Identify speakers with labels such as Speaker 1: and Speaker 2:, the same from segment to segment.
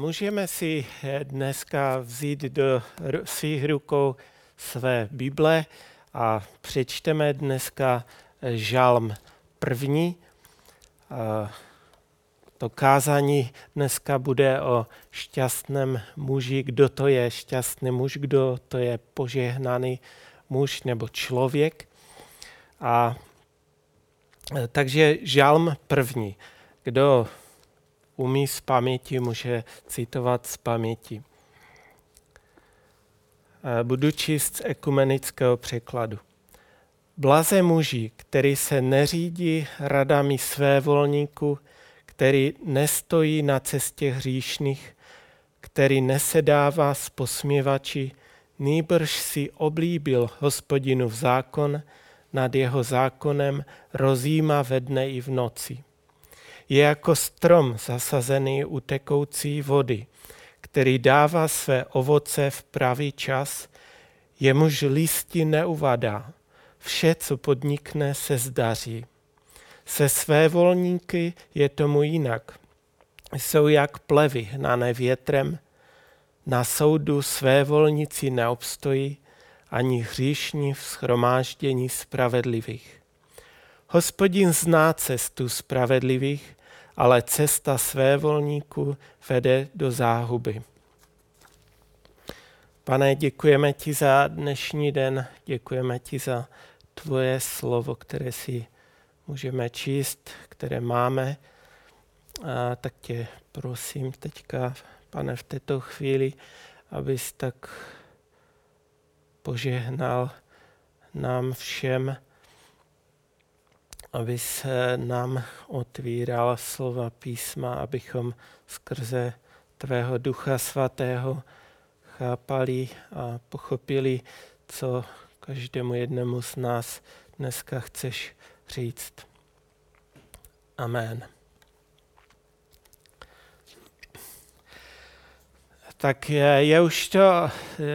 Speaker 1: Můžeme si dneska vzít do svých rukou své Bible a přečteme dneska žalm první. To kázání dneska bude o šťastném muži, kdo to je šťastný muž, kdo to je požehnaný muž nebo člověk. A takže žalm první. Kdo umí z paměti, může citovat z paměti. Budu číst z ekumenického překladu. Blaze muži, který se neřídí radami své volníku, který nestojí na cestě hříšných, který nesedává s posměvači, nýbrž si oblíbil hospodinu v zákon, nad jeho zákonem rozjíma ve dne i v noci je jako strom zasazený u tekoucí vody, který dává své ovoce v pravý čas, jemuž listy neuvadá. Vše, co podnikne, se zdaří. Se své volníky je tomu jinak. Jsou jak plevy hnané větrem, na soudu své volníci neobstojí, ani hříšní v schromáždění spravedlivých. Hospodin zná cestu spravedlivých, ale cesta své volníku vede do záhuby. Pane, děkujeme ti za dnešní den, děkujeme ti za tvoje slovo, které si můžeme číst, které máme. A tak tě prosím teďka, pane, v této chvíli, abys tak požehnal nám všem aby se nám otvíral slova písma, abychom skrze tvého ducha svatého chápali a pochopili, co každému jednomu z nás dneska chceš říct. Amen. Tak je, je už to eh,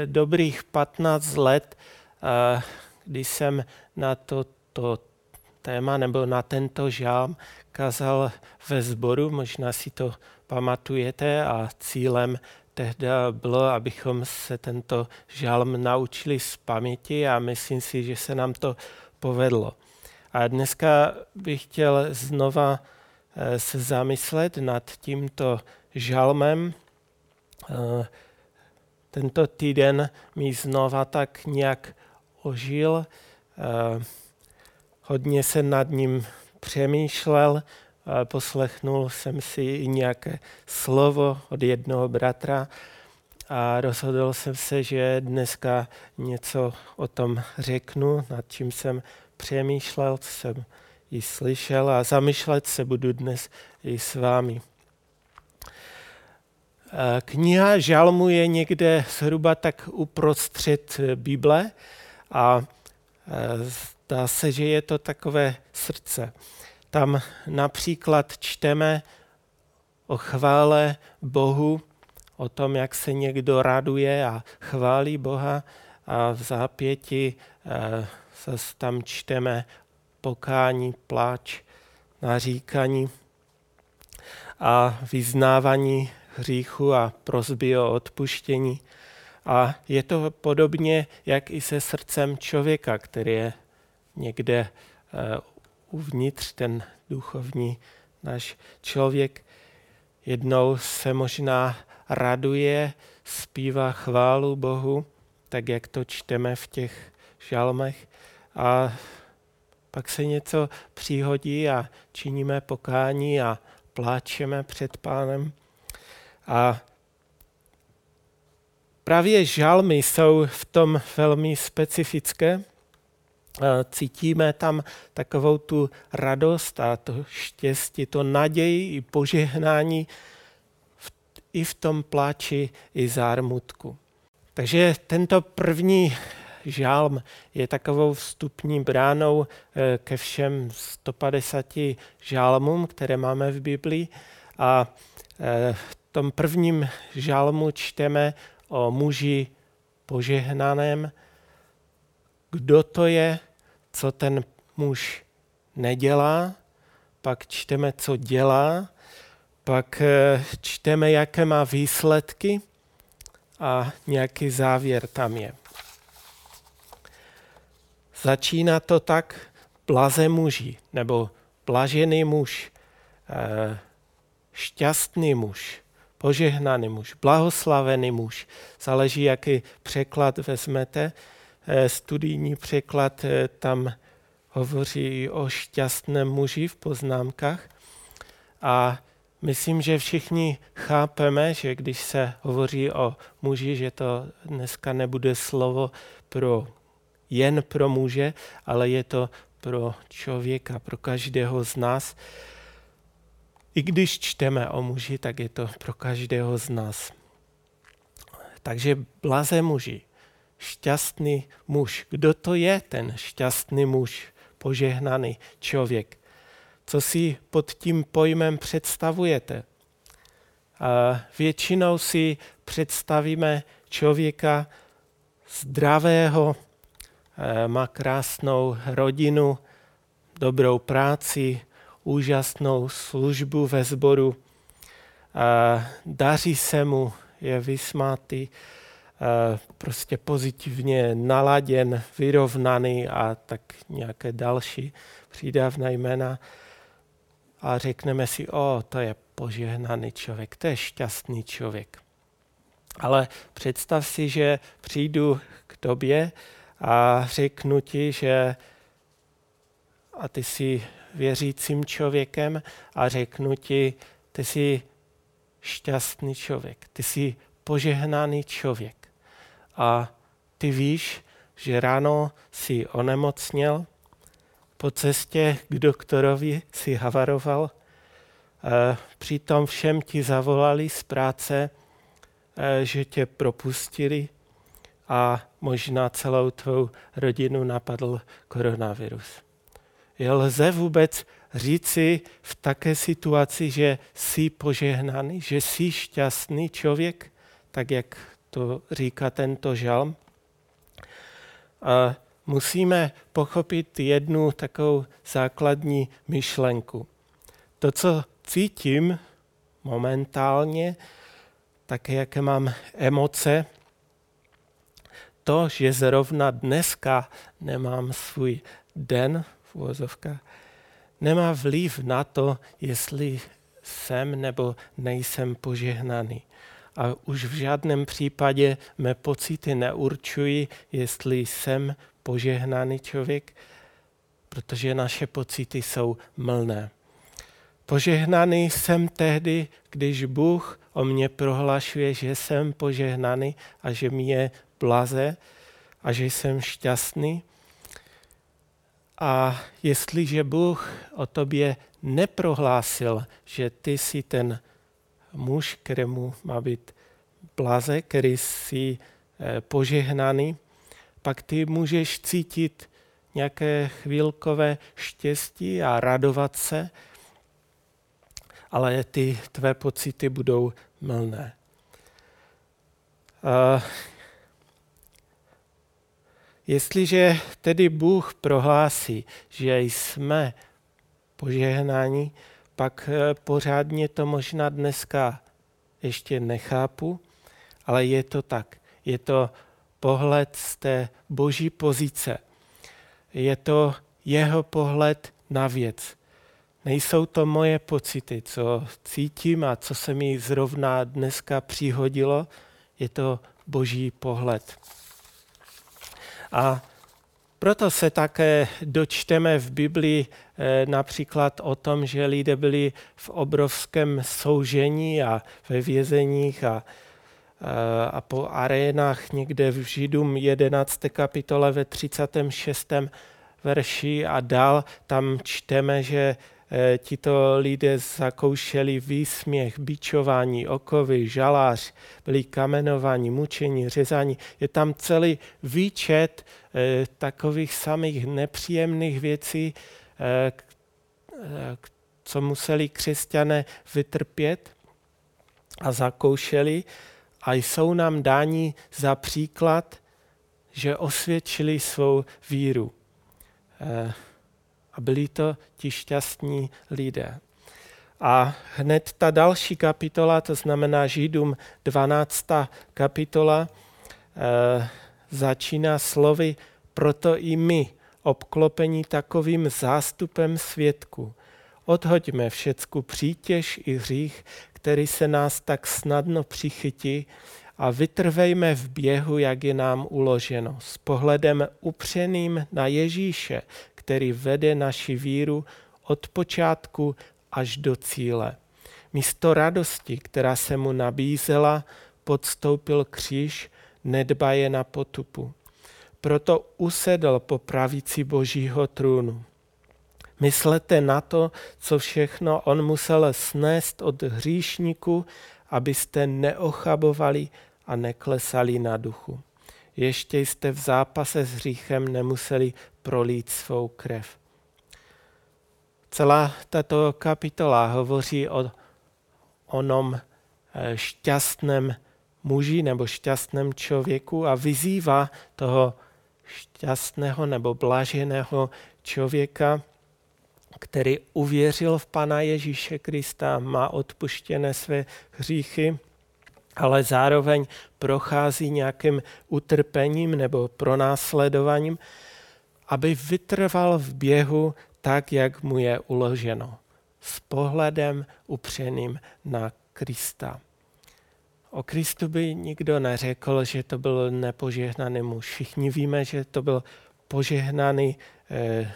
Speaker 1: dobrých 15 let, eh, kdy jsem na to, to téma nebo na tento žálm kazal ve sboru, možná si to pamatujete a cílem tehdy bylo, abychom se tento žálm naučili z paměti a myslím si, že se nám to povedlo. A dneska bych chtěl znova eh, se zamyslet nad tímto žalmem. Eh, tento týden mi znova tak nějak ožil. Hodně jsem nad ním přemýšlel, poslechnul jsem si i nějaké slovo od jednoho bratra a rozhodl jsem se, že dneska něco o tom řeknu, nad čím jsem přemýšlel, co jsem i slyšel a zamýšlet se budu dnes i s vámi. Kniha Žalmu je někde zhruba tak uprostřed Bible a Zdá se, že je to takové srdce. Tam například čteme o chvále Bohu, o tom, jak se někdo raduje a chválí Boha a v zápěti eh, zase tam čteme pokání, pláč, naříkaní a vyznávání hříchu a prozby o odpuštění. A je to podobně, jak i se srdcem člověka, který je někde eh, uvnitř, ten duchovní náš člověk. Jednou se možná raduje, zpívá chválu Bohu, tak jak to čteme v těch žalmech. A pak se něco přihodí a činíme pokání a pláčeme před pánem. A právě žalmy jsou v tom velmi specifické, cítíme tam takovou tu radost a to štěstí, to naději i požehnání v, i v tom pláči, i zármutku. Takže tento první žálm je takovou vstupní bránou eh, ke všem 150 žálmům, které máme v Biblii. A eh, v tom prvním žálmu čteme o muži požehnaném, kdo to je, co ten muž nedělá, pak čteme, co dělá, pak čteme, jaké má výsledky a nějaký závěr tam je. Začíná to tak, blaze muži, nebo blažený muž, šťastný muž, požehnaný muž, blahoslavený muž. Záleží, jaký překlad vezmete. Eh, studijní překlad eh, tam hovoří o šťastném muži v poznámkách. A myslím, že všichni chápeme, že když se hovoří o muži, že to dneska nebude slovo pro jen pro muže, ale je to pro člověka, pro každého z nás. I když čteme o muži, tak je to pro každého z nás. Takže blaze muži, šťastný muž. Kdo to je ten šťastný muž, požehnaný člověk? Co si pod tím pojmem představujete? A většinou si představíme člověka zdravého, eh, má krásnou rodinu, dobrou práci, úžasnou službu ve sboru. Daří se mu, je vysmátý, prostě pozitivně naladěn, vyrovnaný a tak nějaké další přídavná jména. A řekneme si, o, to je požehnaný člověk, to je šťastný člověk. Ale představ si, že přijdu k tobě a řeknu ti, že a ty jsi věřícím člověkem a řeknu ti, ty jsi šťastný člověk, ty jsi požehnaný člověk. A ty víš, že ráno si onemocněl, po cestě k doktorovi si havaroval, přitom všem ti zavolali z práce, že tě propustili a možná celou tvou rodinu napadl koronavirus. Je lze vůbec říci v také situaci, že jsi požehnaný, že jsi šťastný člověk, tak jak to říká tento žalm? A musíme pochopit jednu takovou základní myšlenku. To, co cítím momentálně, také jaké mám emoce, to, že zrovna dneska nemám svůj den uvozovka, nemá vliv na to, jestli jsem nebo nejsem požehnaný. A už v žádném případě mé pocity neurčují, jestli jsem požehnaný člověk, protože naše pocity jsou mlné. Požehnaný jsem tehdy, když Bůh o mě prohlašuje, že jsem požehnaný a že mi je blaze a že jsem šťastný. A jestliže Bůh o tobě neprohlásil, že ty jsi ten muž, kterému má být blaze, který jsi eh, požehnaný, pak ty můžeš cítit nějaké chvílkové štěstí a radovat se, ale ty tvé pocity budou mlné. Jestliže tedy Bůh prohlásí, že jsme požehnáni, pak eh, pořádně to možná dneska ještě nechápu, ale je to tak. Je to pohled z té boží pozice. Je to jeho pohled na věc. Nejsou to moje pocity, co cítím a co se mi zrovna dneska přihodilo, je to boží pohled. A proto se také dočteme v Biblii například o tom, že lidé byli v obrovském soužení a ve vězeních a, eh, a po arénách někde v Židům 11. kapitole ve 36. verši a dál tam čteme, že Eh, tito lidé zakoušeli výsměch, bičování, okovy, žalář, byli kamenováni, mučení, řezání. Je tam celý výčet eh, takových samých nepříjemných věcí, eh, co museli křesťané vytrpět a zakoušeli a jsou nám dáni za příklad, že osvědčili svou víru a byli to ti šťastní lidé. A hned ta další kapitola, to znamená Židům 12. kapitola, e, začíná slovy, proto i my, obklopení takovým zástupem svědku, odhoďme všecku přítěž i hřích, který se nás tak snadno přichytí a vytrvejme v běhu, jak je nám uloženo, s pohledem upřeným na Ježíše, který vede naši víru od počátku až do cíle. Místo radosti, která se mu nabízela, podstoupil kříž, nedbaje na potupu. Proto usedl po pravici božího trůnu. Myslete na to, co všechno on musel snést od hříšníku, abyste neochabovali a neklesali na duchu. Ještě jste v zápase s hříchem nemuseli prolít svou krev. Celá tato kapitola hovoří o onom eh, šťastném muži nebo šťastném člověku a vyzývá toho šťastného nebo blaženého člověka, který uvěřil v Pana Ježíše Krista, má odpuštěné své hříchy, ale zároveň prochází nějakým utrpením nebo pronásledováním, aby vytrval v běhu tak, jak mu je uloženo, s pohledem upřeným na Krista. O Kristu by nikdo neřekl, že to byl nepožehnaný muž. Všichni víme, že to byl požehnaný, eh,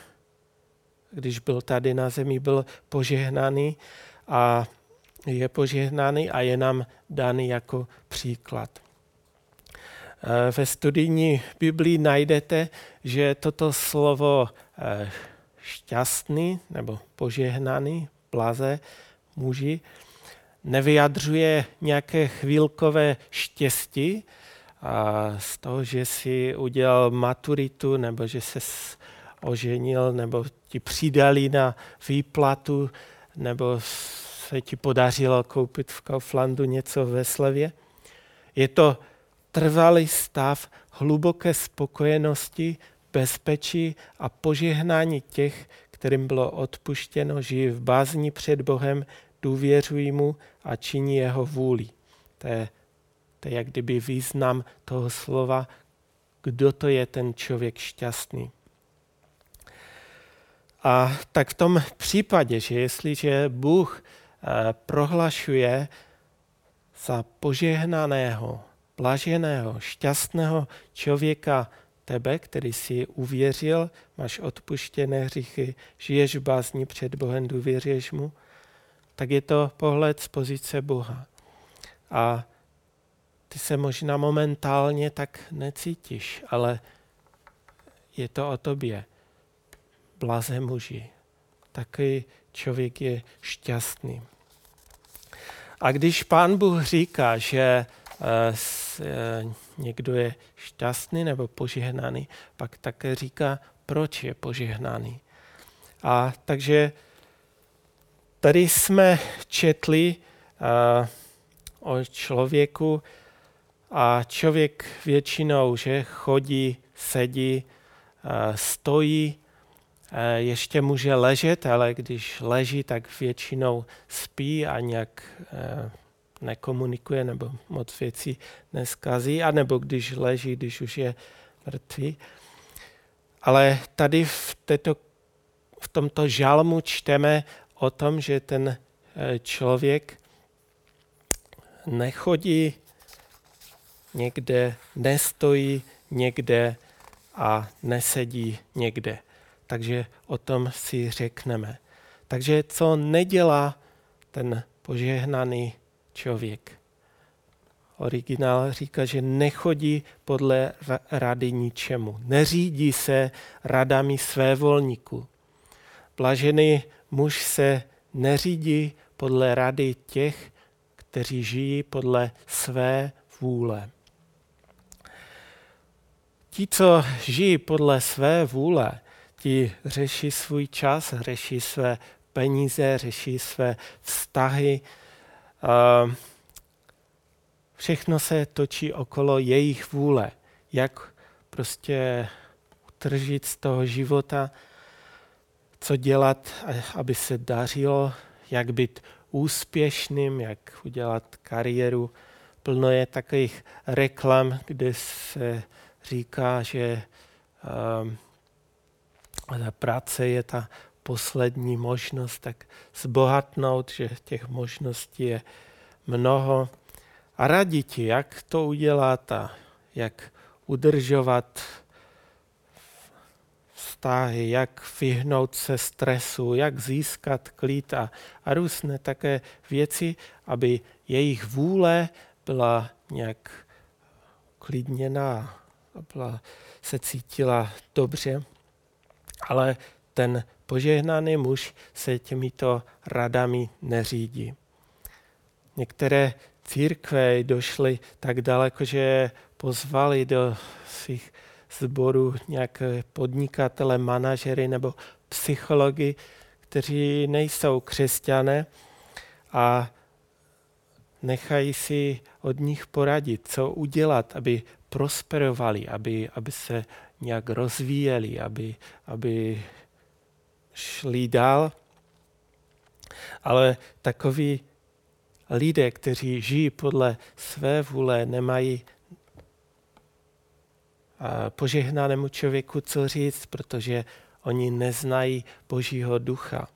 Speaker 1: když byl tady na zemi, byl požehnaný a je požehnaný a je nám daný jako příklad. Eh, ve studijní Biblii najdete, že toto slovo eh, šťastný nebo požehnaný, blaze, muži, nevyjadřuje nějaké chvílkové štěstí a z toho, že si udělal maturitu nebo že se oženil nebo ti přidali na výplatu nebo se ti podařilo koupit v Kauflandu něco ve slevě. Je to trvalý stav hluboké spokojenosti, bezpečí a požehnání těch, kterým bylo odpuštěno, žijí v bázni před Bohem, důvěřují mu a činí jeho vůli. To je, to je jak kdyby význam toho slova, kdo to je ten člověk šťastný. A tak v tom případě, že jestliže Bůh eh, prohlašuje za požehnaného, blaženého, šťastného člověka tebe, který si uvěřil, máš odpuštěné hříchy, žiješ v bázni před Bohem, důvěřuješ mu, tak je to pohled z pozice Boha. A ty se možná momentálně tak necítíš, ale je to o tobě. Blaze muži. Takový člověk je šťastný. A když pán Bůh říká, že eh, eh, někdo je šťastný nebo požehnaný, pak také říká, proč je požehnaný. A takže Tady jsme četli uh, o člověku a člověk většinou, že chodí, sedí, uh, stojí, uh, ještě může ležet, ale když leží, tak většinou spí a nějak nekomunikuje nebo moc věcí neskazí, anebo když leží, když už je mrtvý. Ale tady v, této, v tomto žalmu čteme o tom, že ten eh, člověk nechodí někde, nestojí někde a nesedí někde. Takže o tom si řekneme. Takže co nedělá ten požehnaný člověk? Originál říká, že nechodí podle rady ničemu. Neřídí se radami své volníku. Blažený muž se neřídí podle rady těch, kteří žijí podle své vůle. Ti, co žijí podle své vůle, ti řeší svůj čas, řeší své peníze, řeší své vztahy. Všechno se točí okolo jejich vůle, jak prostě utržit z toho života co dělat, aby se dařilo, jak být úspěšným, jak udělat kariéru. Plno je takových reklam, kde se říká, že um, ta práce je ta poslední možnost, tak zbohatnout, že těch možností je mnoho. A radí ti, jak to udělat a jak udržovat vztahy, jak vyhnout se stresu, jak získat klid a, a různé také věci, aby jejich vůle byla nějak klidněná, byla, se cítila dobře. Ale ten požehnaný muž se těmito radami neřídí. Některé církve došly tak daleko, že pozvali do svých sborů nějaké podnikatele, manažery nebo psychologi, kteří nejsou křesťané a nechají si od nich poradit, co udělat, aby prosperovali, aby, aby se nějak rozvíjeli, aby, aby šli dál. Ale takoví lidé, kteří žijí podle své vůle, nemají požehnanému člověku co říct, protože oni neznají Božího ducha.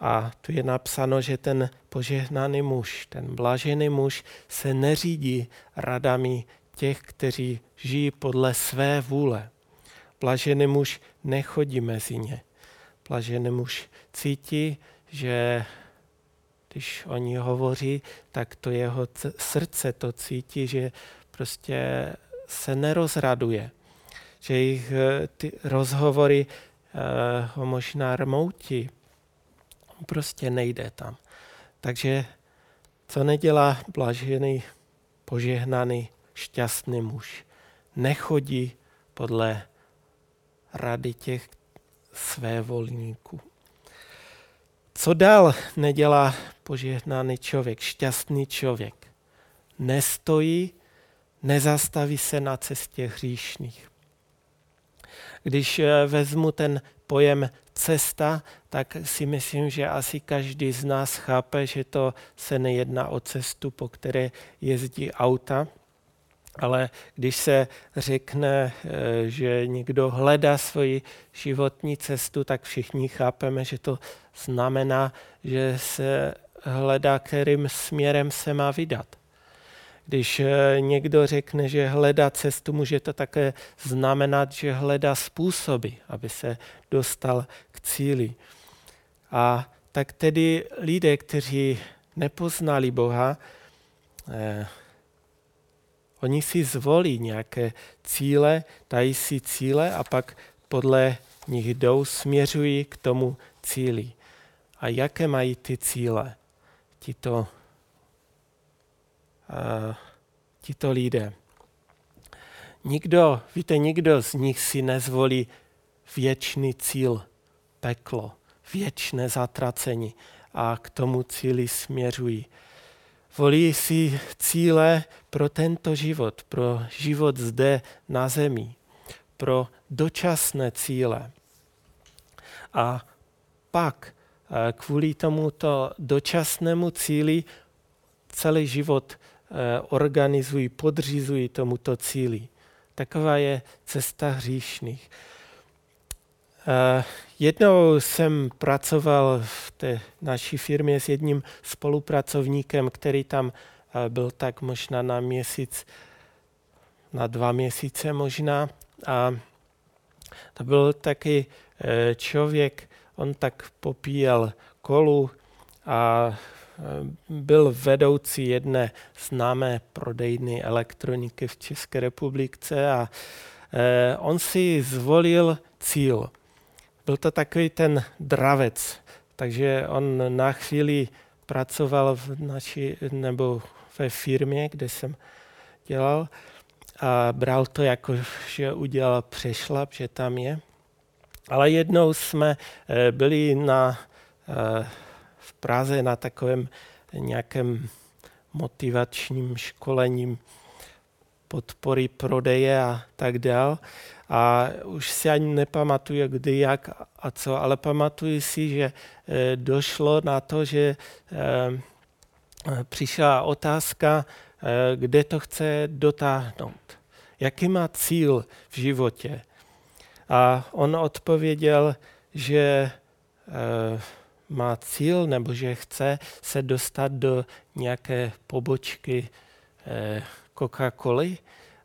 Speaker 1: A tu je napsáno, že ten požehnaný muž, ten blažený muž se neřídí radami těch, kteří žijí podle své vůle. Blažený muž nechodí mezi ně. Blažený muž cítí, že když oni hovoří, tak to jeho srdce to cítí, že prostě se nerozraduje. Že jejich eh, ty rozhovory uh, ho možná rmoutí. Prostě nejde tam. Takže co nedělá blažený, požehnaný, šťastný muž? Nechodí podle rady těch své volníků. Co dál nedělá požehnaný člověk, šťastný člověk? Nestojí nezastaví se na cestě hříšných. Když eh, vezmu ten pojem cesta, tak si myslím, že asi každý z nás chápe, že to se nejedná o cestu, po které jezdí auta, ale když se řekne, eh, že někdo hledá svoji životní cestu, tak všichni chápeme, že to znamená, že se hledá, kterým směrem se má vydat. Když eh, někdo řekne, že hledá cestu, může to také znamenat, že hledá způsoby, aby se dostal k cíli. A tak tedy lidé, kteří nepoznali Boha, eh, oni si zvolí nějaké cíle, dají si cíle a pak podle nich jdou, směřují k tomu cíli. A jaké mají ty cíle? Tito tito lidé. Nikdo, víte, nikdo z nich si nezvolí věčný cíl, peklo, věčné zatracení a k tomu cíli směřují. Volí si cíle pro tento život, pro život zde na zemi, pro dočasné cíle. A pak eh, kvůli tomuto dočasnému cíli celý život eh, organizují, podřizují tomuto cíli. Taková je cesta hříšných. Eh, jednou jsem pracoval v té naší firmě s jedním spolupracovníkem, který tam eh, byl tak možná na měsíc, na dva měsíce možná. A to byl taky člověk, on tak popíjel kolu a byl vedoucí jedné známé prodejny elektroniky v České republice a eh, on si zvolil cíl. Byl to takový ten dravec, takže on na chvíli pracoval v naší, nebo ve firmě, kde jsem dělal a bral to jako, že udělal přešlap, že tam je. Ale jednou jsme eh, byli na eh, v Praze na takovém nějakém motivačním školením podpory prodeje a tak dál. A už si ani nepamatuju, kdy, jak a co, ale pamatuju si, že došlo na to, že přišla otázka, kde to chce dotáhnout. Jaký má cíl v životě? A on odpověděl, že má cíl nebo že chce se dostat do nějaké pobočky eh, Coca-Coly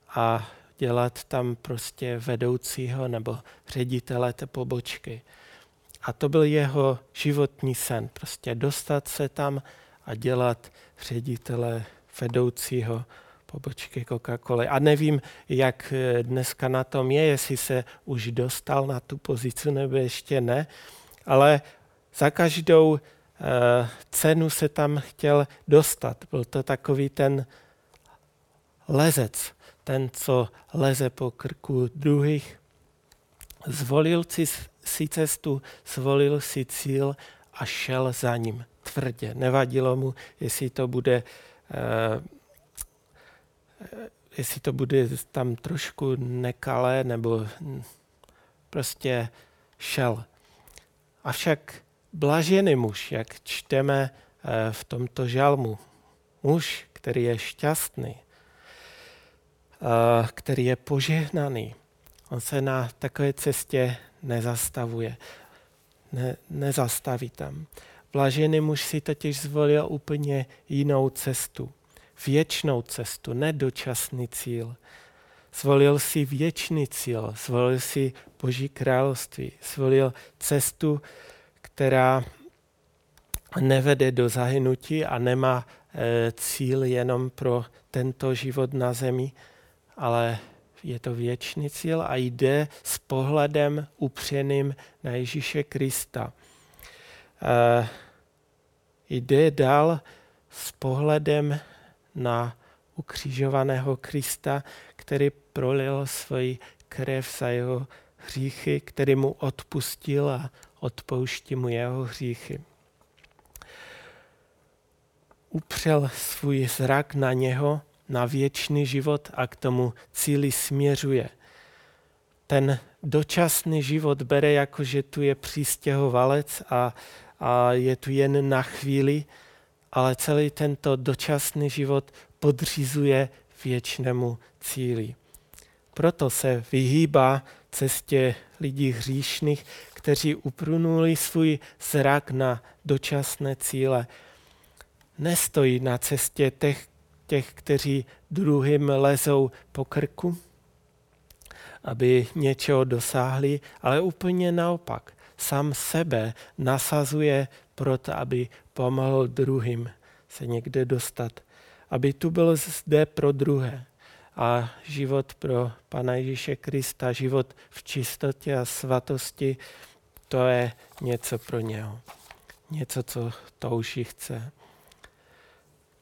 Speaker 1: a dělat tam prostě vedoucího nebo ředitele té pobočky. A to byl jeho životní sen, prostě dostat se tam a dělat ředitele vedoucího pobočky Coca-Coly. A nevím, jak eh, dneska na tom je, jestli se už dostal na tu pozici nebo ještě ne, ale za každou eh, cenu se tam chtěl dostat. Byl to takový ten lezec, ten, co leze po krku druhých. Zvolil si, si cestu, zvolil si cíl a šel za ním tvrdě. Nevadilo mu, jestli to bude, uh, jestli to bude tam trošku nekalé, nebo prostě šel. Avšak blažený muž, jak čteme eh, v tomto žalmu. Muž, který je šťastný, eh, který je požehnaný. On se na takové cestě nezastavuje, ne, nezastaví tam. Blažený muž si totiž zvolil úplně jinou cestu. Věčnou cestu, nedočasný cíl. Zvolil si věčný cíl, zvolil si Boží království, zvolil cestu, která nevede do zahynutí a nemá e, cíl jenom pro tento život na zemi, ale je to věčný cíl a jde s pohledem upřeným na Ježíše Krista. E, jde dál s pohledem na ukřižovaného Krista, který prolil svoji krev za jeho hříchy, který mu odpustil a odpouští mu jeho hříchy. Upřel svůj zrak na něho, na věčný život a k tomu cíli směřuje. Ten dočasný život bere jako, že tu je přístěhovalec a, a je tu jen na chvíli, ale celý tento dočasný život podřizuje věčnému cíli. Proto se vyhýbá cestě lidí hříšných, kteří uprunuli svůj zrak na dočasné cíle. Nestojí na cestě těch, těch kteří druhým lezou po krku, aby něčeho dosáhli, ale úplně naopak. Sám sebe nasazuje proto, aby pomohl druhým se někde dostat. Aby tu byl zde pro druhé a život pro Pana Ježíše Krista, život v čistotě a svatosti, to je něco pro něho. Něco, co touží chce.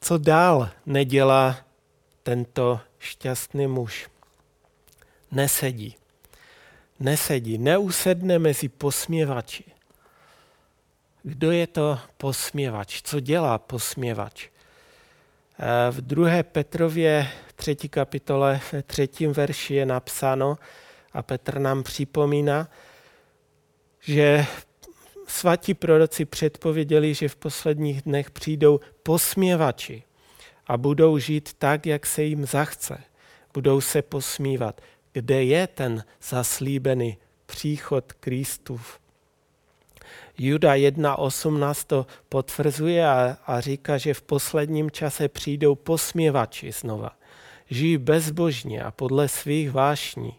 Speaker 1: Co dál nedělá tento šťastný muž? Nesedí. Nesedí, neusedne mezi posměvači. Kdo je to posměvač? Co dělá posměvač? Eh, v druhé Petrově třetí kapitole, v třetím verši je napsáno a Petr nám připomíná, že svatí proroci předpověděli, že v posledních dnech přijdou posměvači a budou žít tak, jak se jim zachce. Budou se posmívat. Kde je ten zaslíbený příchod Kristův? Juda 1.18 to potvrzuje a, a říká, že v posledním čase přijdou posměvači znova. Žijí bezbožně a podle svých vášní.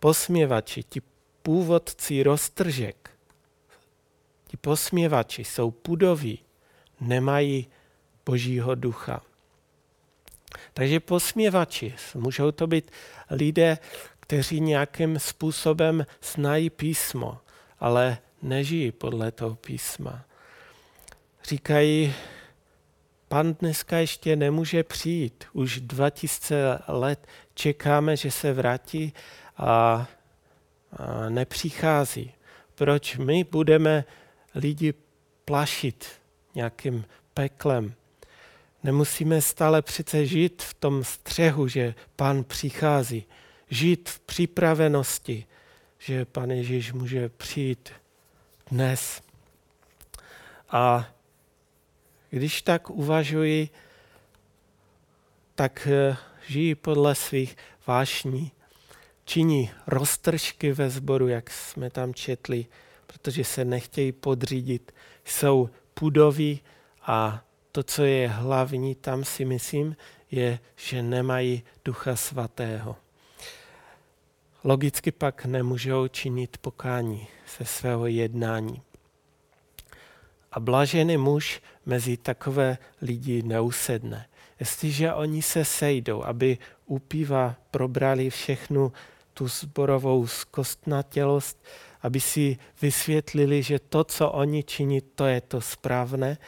Speaker 1: Posměvači, ti původci roztržek, ti posměvači jsou pudoví, nemají božího ducha. Takže posměvači, můžou to být lidé, kteří nějakým způsobem znají písmo, ale nežijí podle toho písma. Říkají, pan dneska ještě nemůže přijít. Už 2000 let čekáme, že se vrátí a, a nepřichází. Proč my budeme lidi plašit nějakým peklem? Nemusíme stále přece žít v tom střehu, že pan přichází. žít v připravenosti, že Pan Ježíš může přijít dnes. A když tak uvažuji, tak eh, žijí podle svých vášní. Činí roztržky ve sboru, jak jsme tam četli, protože se nechtějí podřídit. Jsou pudoví a to, co je hlavní, tam si myslím, je, že nemají ducha svatého. Logicky pak nemůžou činit pokání se svého jednání. A blažený muž mezi takové lidi neusedne. Jestliže oni se sejdou, aby u piva probrali všechnu tu zborovou zkostnatělost, aby si vysvětlili, že to, co oni činí, to je to správné,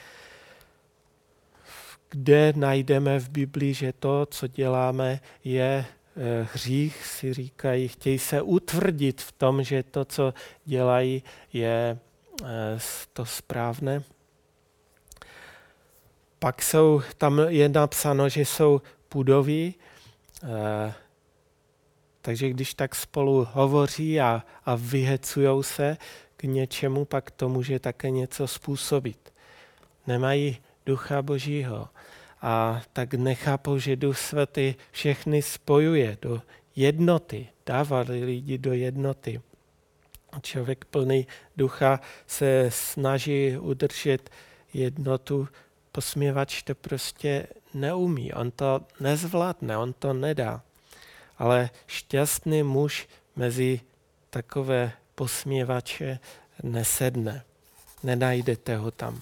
Speaker 1: kde najdeme v Biblii, že to, co děláme, je eh, hřích, si říkají, chtějí se utvrdit v tom, že to, co dělají, je eh, to správné. Pak jsou, tam je napsáno, že jsou pudoví, eh, takže když tak spolu hovoří a, a vyhecují se k něčemu, pak to může také něco způsobit. Nemají ducha božího a tak nechápou, že duch svatý všechny spojuje do jednoty, dává lidi do jednoty. Člověk plný ducha se snaží udržet jednotu, posměvač to prostě neumí, on to nezvládne, on to nedá. Ale šťastný muž mezi takové posměvače nesedne. Nenajdete ho tam.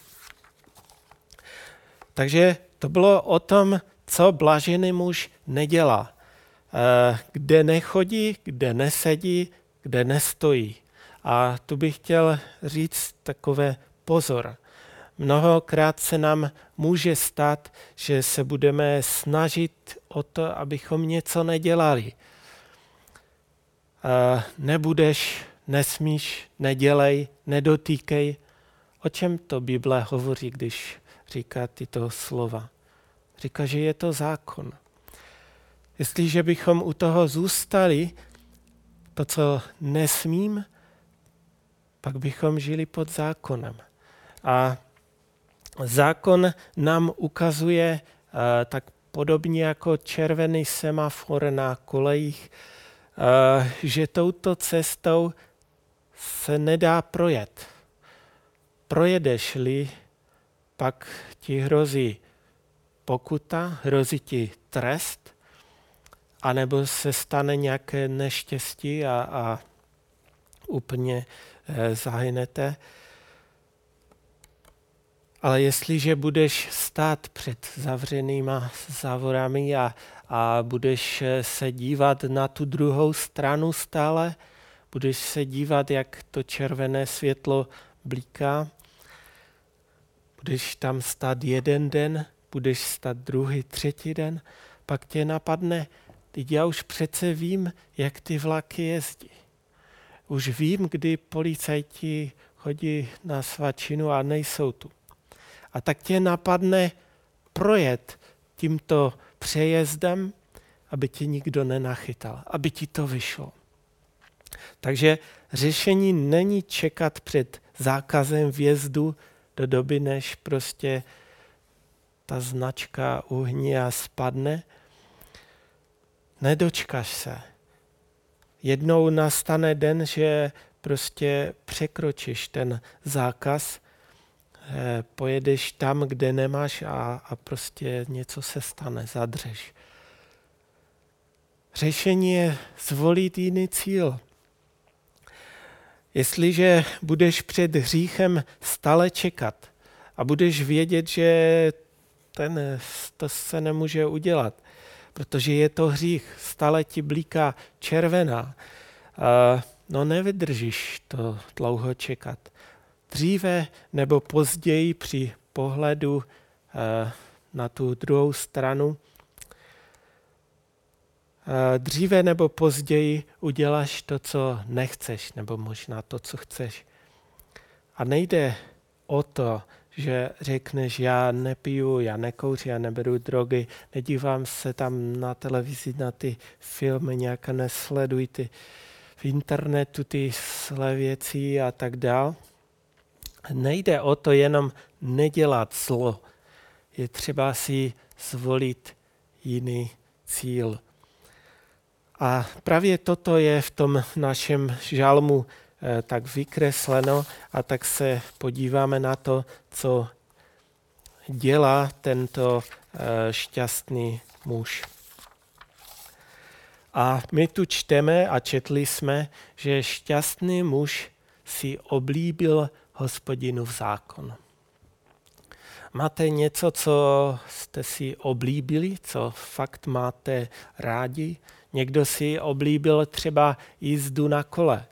Speaker 1: Takže to bylo o tom, co blažený muž nedělá. Eh, kde nechodí, kde nesedí, kde nestojí. A tu bych chtěl říct takové pozor. Mnohokrát se nám může stát, že se budeme snažit o to, abychom něco nedělali. Eh, nebudeš, nesmíš, nedělej, nedotýkej. O čem to Bible hovoří, když říká tyto slova? Říká, že je to zákon. Jestliže bychom u toho zůstali, to, co nesmím, pak bychom žili pod zákonem. A zákon nám ukazuje uh, tak podobně jako červený semafor na kolejích, uh, že touto cestou se nedá projet. Projedeš-li, pak ti hrozí pokuta, hrozí ti trest, anebo se stane nějaké neštěstí a, a úplně e, zahynete. Ale jestliže budeš stát před zavřenýma závorami a, a budeš se dívat na tu druhou stranu stále, budeš se dívat, jak to červené světlo blíká, budeš tam stát jeden den, budeš stát druhý, třetí den, pak tě napadne, teď já už přece vím, jak ty vlaky jezdí. Už vím, kdy policajti chodí na svačinu a nejsou tu. A tak tě napadne projet tímto přejezdem, aby ti nikdo nenachytal, aby ti to vyšlo. Takže řešení není čekat před zákazem vjezdu do doby, než prostě ta značka uhní a spadne. Nedočkáš se. Jednou nastane den, že prostě překročíš ten zákaz, pojedeš tam, kde nemáš a, a prostě něco se stane, zadřeš. Řešení je zvolit jiný cíl. Jestliže budeš před hříchem stále čekat a budeš vědět, že ten, to se nemůže udělat, protože je to hřích, stále ti blíká červená, no nevydržíš to dlouho čekat. Dříve nebo později při pohledu na tu druhou stranu dříve nebo později uděláš to, co nechceš, nebo možná to, co chceš. A nejde o to, že řekneš, já nepiju, já nekouřím, já neberu drogy, nedívám se tam na televizi na ty filmy, nějak nesleduj ty v internetu ty své věci a tak dál. Nejde o to jenom nedělat zlo. Je třeba si zvolit jiný cíl. A právě toto je v tom našem žalmu eh, tak vykresleno a tak se podíváme na to, co dělá tento eh, šťastný muž. A my tu čteme a četli jsme, že šťastný muž si oblíbil hospodinu v zákon. Máte něco, co jste si oblíbili, co fakt máte rádi? Někdo si oblíbil třeba jízdu na kole.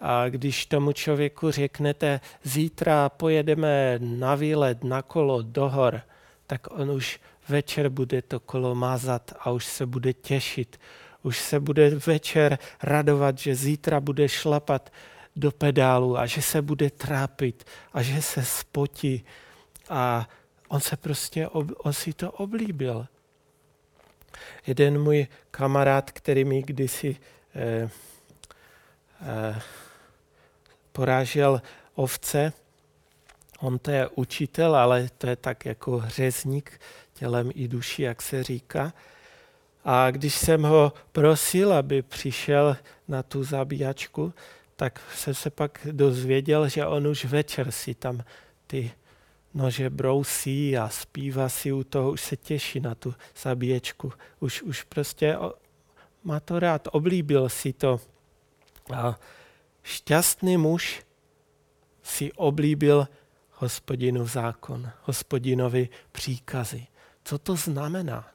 Speaker 1: A když tomu člověku řeknete, zítra pojedeme na výlet, na kolo do hor, tak on už večer bude to kolo mazat a už se bude těšit. Už se bude večer radovat, že zítra bude šlapat do pedálu a že se bude trápit a že se spotí. A on se prostě, on si to oblíbil. Jeden můj kamarád, který mi kdysi eh, eh, porážel ovce, on to je učitel, ale to je tak jako řezník tělem i duší, jak se říká. A když jsem ho prosil, aby přišel na tu zabíjačku, tak jsem se pak dozvěděl, že on už večer si tam ty nože brousí a zpívá si u toho, už se těší na tu zabíječku. Už, už prostě má to rád, oblíbil si to. A šťastný muž si oblíbil hospodinu zákon, hospodinovi příkazy. Co to znamená?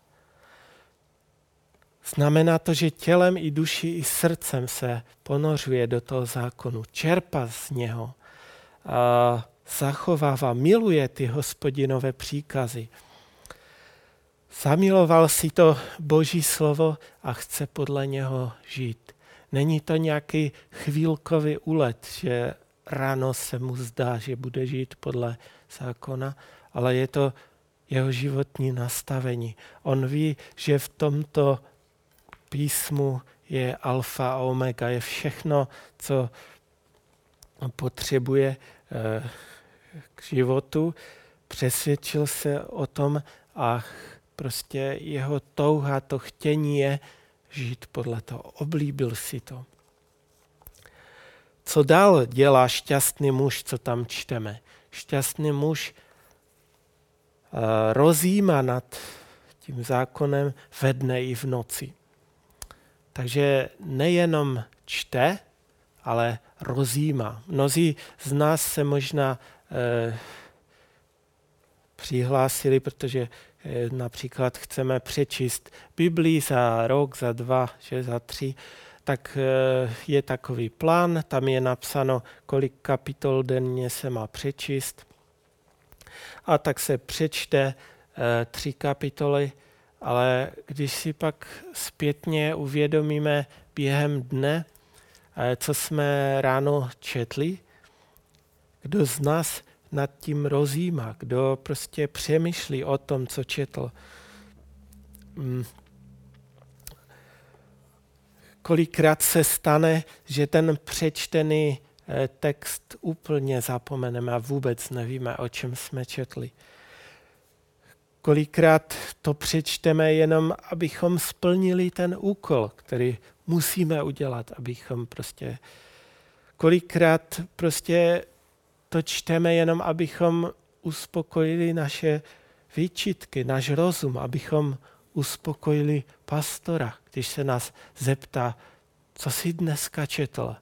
Speaker 1: Znamená to, že tělem i duší i srdcem se ponořuje do toho zákonu, čerpá z něho, a zachovává, miluje ty hospodinové příkazy. Zamiloval si to Boží slovo a chce podle něho žít. Není to nějaký chvílkový úlet, že ráno se mu zdá, že bude žít podle zákona, ale je to jeho životní nastavení. On ví, že v tomto písmu je alfa a omega, je všechno, co potřebuje eh, k životu. Přesvědčil se o tom a prostě jeho touha, to chtění je žít podle toho. Oblíbil si to. Co dál dělá šťastný muž, co tam čteme? Šťastný muž eh, rozjíma nad tím zákonem ve dne i v noci. Takže nejenom čte, ale rozjíma. Mnozí z nás se možná eh, přihlásili, protože eh, například chceme přečíst Biblii za rok, za dva, že za tři, tak eh, je takový plán, tam je napsáno, kolik kapitol denně se má přečíst. A tak se přečte eh, tři kapitoly ale když si pak zpětně uvědomíme během dne, eh, co jsme ráno četli, kdo z nás nad tím rozjíma, kdo prostě přemýšlí o tom, co četl. Hmm. Kolikrát se stane, že ten přečtený eh, text úplně zapomeneme a vůbec nevíme, o čem jsme četli. Kolikrát to přečteme jenom, abychom splnili ten úkol, který musíme udělat, abychom prostě... Kolikrát prostě to čteme jenom, abychom uspokojili naše výčitky, náš rozum, abychom uspokojili pastora, když se nás zeptá, co jsi dneska četl.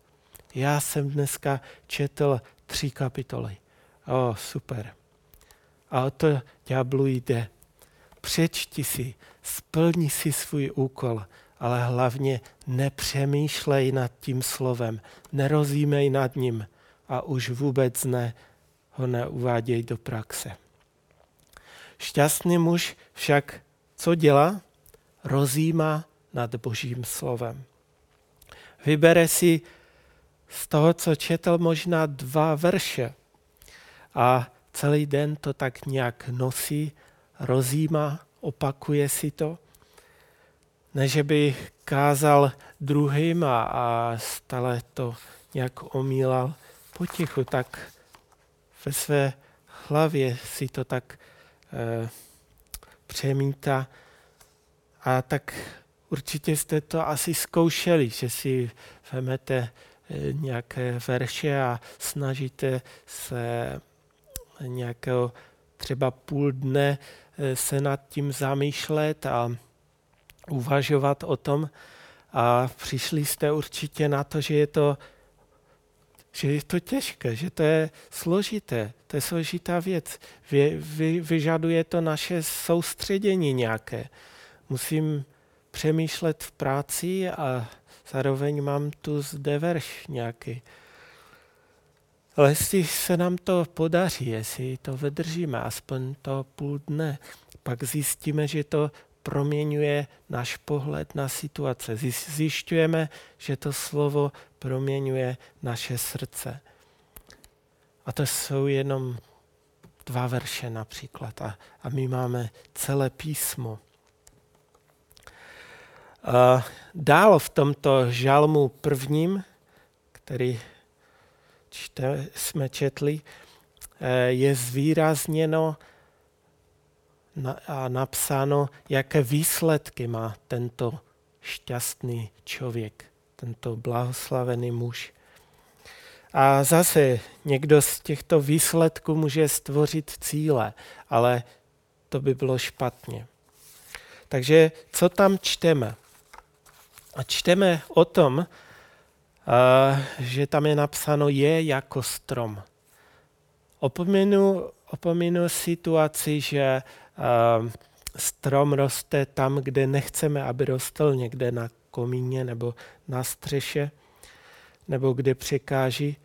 Speaker 1: Já jsem dneska četl tři kapitoly. O, super. A o to ďáblu jde. Přečti si, splni si svůj úkol, ale hlavně nepřemýšlej nad tím slovem, nerozímej nad ním a už vůbec ne ho neuváděj do praxe. Šťastný muž však co dělá? Rozímá nad božím slovem. Vybere si z toho, co četl, možná dva verše a celý den to tak nějak nosí, rozjíma, opakuje si to. Ne, že by kázal druhým a, a stále to nějak omílal potichu, tak ve své hlavě si to tak e, přemítá. A tak určitě jste to asi zkoušeli, že si vemete e, nějaké verše a snažíte se nějakého třeba půl dne se nad tím zamýšlet a uvažovat o tom. A přišli jste určitě na to, že je to že je to těžké, že to je složité, to je složitá věc. Vy, vy, vyžaduje to naše soustředění nějaké. Musím přemýšlet v práci a zároveň mám tu zde verš nějaký. Ale jestli se nám to podaří, jestli to vydržíme, aspoň to půl dne, pak zjistíme, že to proměňuje náš pohled na situace. Zjišťujeme, že to slovo proměňuje naše srdce. A to jsou jenom dva verše například. A, a my máme celé písmo. A dál v tomto žalmu prvním, který čte, jsme četli, eh, je zvýrazněno a napsáno, jaké výsledky má tento šťastný člověk, tento blahoslavený muž. A zase někdo z těchto výsledků může stvořit cíle, ale to by bylo špatně. Takže co tam čteme? A čteme o tom, že tam je napsáno je jako strom. Opominu, opominu situaci, že strom roste tam, kde nechceme, aby rostl, někde na komíně nebo na střeše, nebo kde překáží.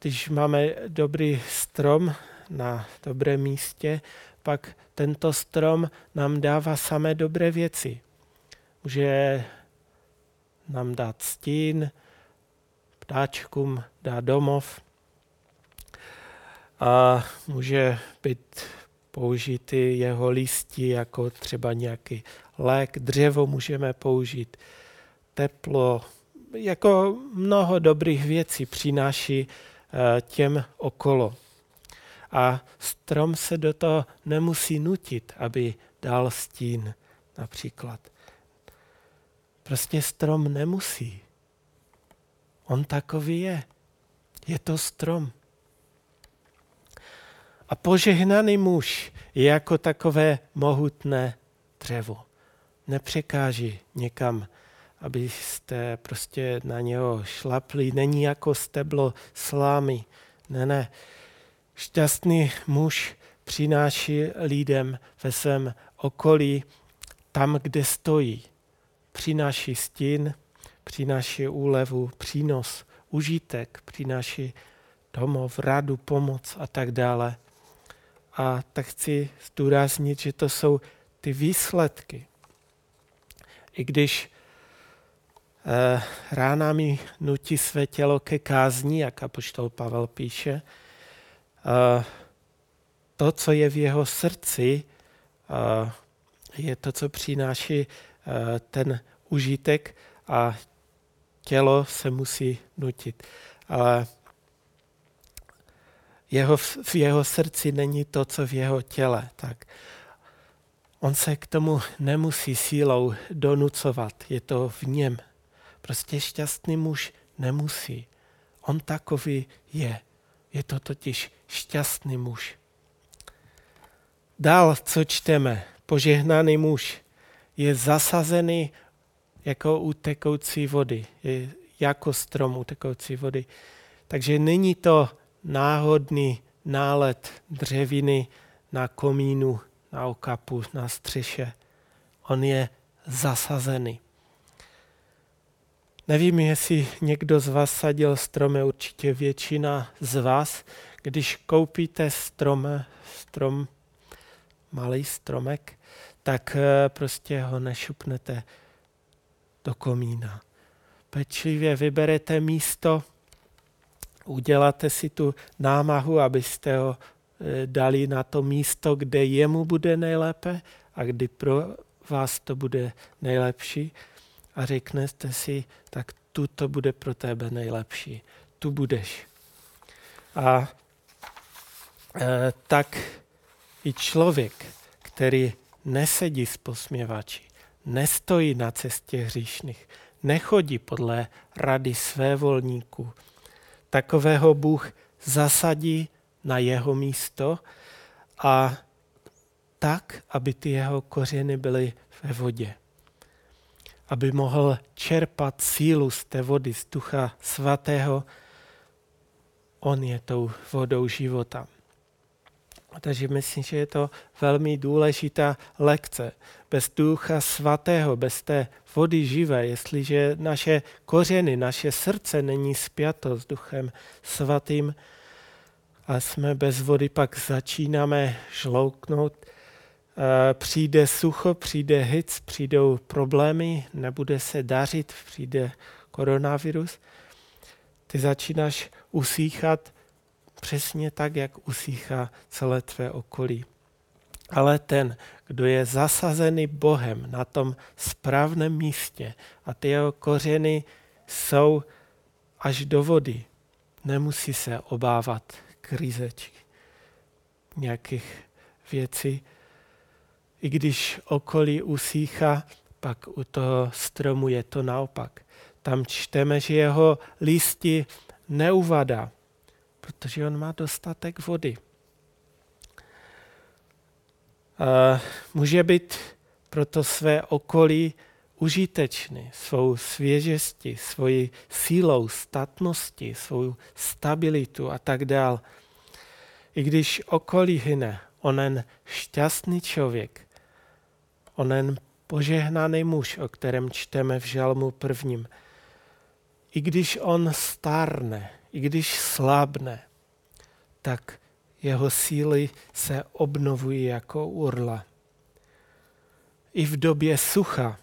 Speaker 1: Když máme dobrý strom na dobrém místě, pak tento strom nám dává samé dobré věci. Může nám dát stín, ptáčkům dát domov a může být použity jeho listí jako třeba nějaký lék, dřevo můžeme použít, teplo, jako mnoho dobrých věcí přináší eh, těm okolo. A strom se do toho nemusí nutit, aby dal stín například. Prostě strom nemusí. On takový je. Je to strom. A požehnaný muž je jako takové mohutné dřevo. Nepřekáží někam, abyste prostě na něho šlapli. Není jako steblo slámy. Ne, ne. Šťastný muž přináší lidem ve svém okolí tam, kde stojí. Přináší stín, přináší úlevu, přínos, užitek, přináší domov, radu, pomoc a tak dále. A tak chci zdůraznit, že to jsou ty výsledky. I když eh, rána mi nutí své tělo ke kázni, jak apoštol Pavel píše, eh, to, co je v jeho srdci, eh, je to, co přináší ten užitek a tělo se musí nutit. Ale jeho, v jeho srdci není to, co v jeho těle. Tak on se k tomu nemusí sílou donucovat, je to v něm. Prostě šťastný muž nemusí. On takový je. Je to totiž šťastný muž. Dál, co čteme, požehnaný muž je zasazený jako u tekoucí vody, je jako strom u tekoucí vody. Takže není to náhodný nálet dřeviny na komínu, na okapu, na střeše. On je zasazený. Nevím, jestli někdo z vás sadil stromy, určitě většina z vás. Když koupíte strom, strom, malý stromek, tak eh, prostě ho nešupnete do komína. Pečlivě vyberete místo, uděláte si tu námahu, abyste ho eh, dali na to místo, kde jemu bude nejlépe a kdy pro vás to bude nejlepší a řeknete si, tak tu to bude pro tebe nejlepší. Tu budeš. A e, tak i člověk, který nesedí s posměvači, nestojí na cestě hříšných, nechodí podle rady své volníků, takového Bůh zasadí na jeho místo a tak, aby ty jeho kořeny byly ve vodě. Aby mohl čerpat sílu z té vody, z ducha svatého. On je tou vodou života. Takže myslím, že je to velmi důležitá lekce. Bez ducha svatého, bez té vody živé, jestliže naše kořeny, naše srdce není spjato s duchem svatým a jsme bez vody, pak začínáme žlouknout, přijde sucho, přijde hic, přijdou problémy, nebude se dařit, přijde koronavirus, ty začínáš usíchat přesně tak, jak usíchá celé tvé okolí. Ale ten, kdo je zasazený Bohem na tom správném místě a ty jeho kořeny jsou až do vody, nemusí se obávat krizečky, nějakých věcí. I když okolí usíchá, pak u toho stromu je to naopak. Tam čteme, že jeho listy neuvadá, protože on má dostatek vody. Může být pro to své okolí užitečný svou svěžestí, svojí sílou, statností, svou stabilitu a tak dál. I když okolí hyne, onen šťastný člověk, onen požehnaný muž, o kterém čteme v žalmu prvním, i když on stárne, i když slábne, tak jeho síly se obnovují jako urla. I v době sucha